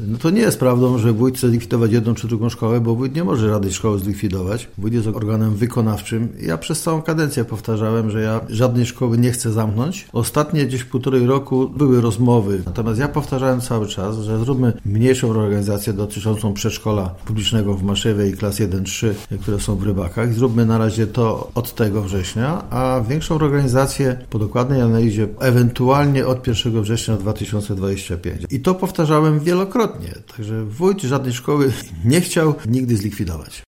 No to nie jest prawdą, że wójt chce zlikwidować jedną czy drugą szkołę, bo wójt nie może żadnej szkoły zlikwidować. Wójt jest organem wykonawczym. Ja przez całą kadencję powtarzałem, że ja żadnej szkoły nie chcę zamknąć. Ostatnie gdzieś półtorej roku były rozmowy, natomiast ja powtarzałem cały czas, że zróbmy mniejszą organizację dotyczącą przedszkola publicznego w Maszewie i klas 1-3, które są w Rybakach. Zróbmy na razie to od tego września, a większą organizację po dokładnej analizie ewentualnie od 1 września 2025. I to powtarzałem Także wójt żadnej szkoły nie chciał nigdy zlikwidować.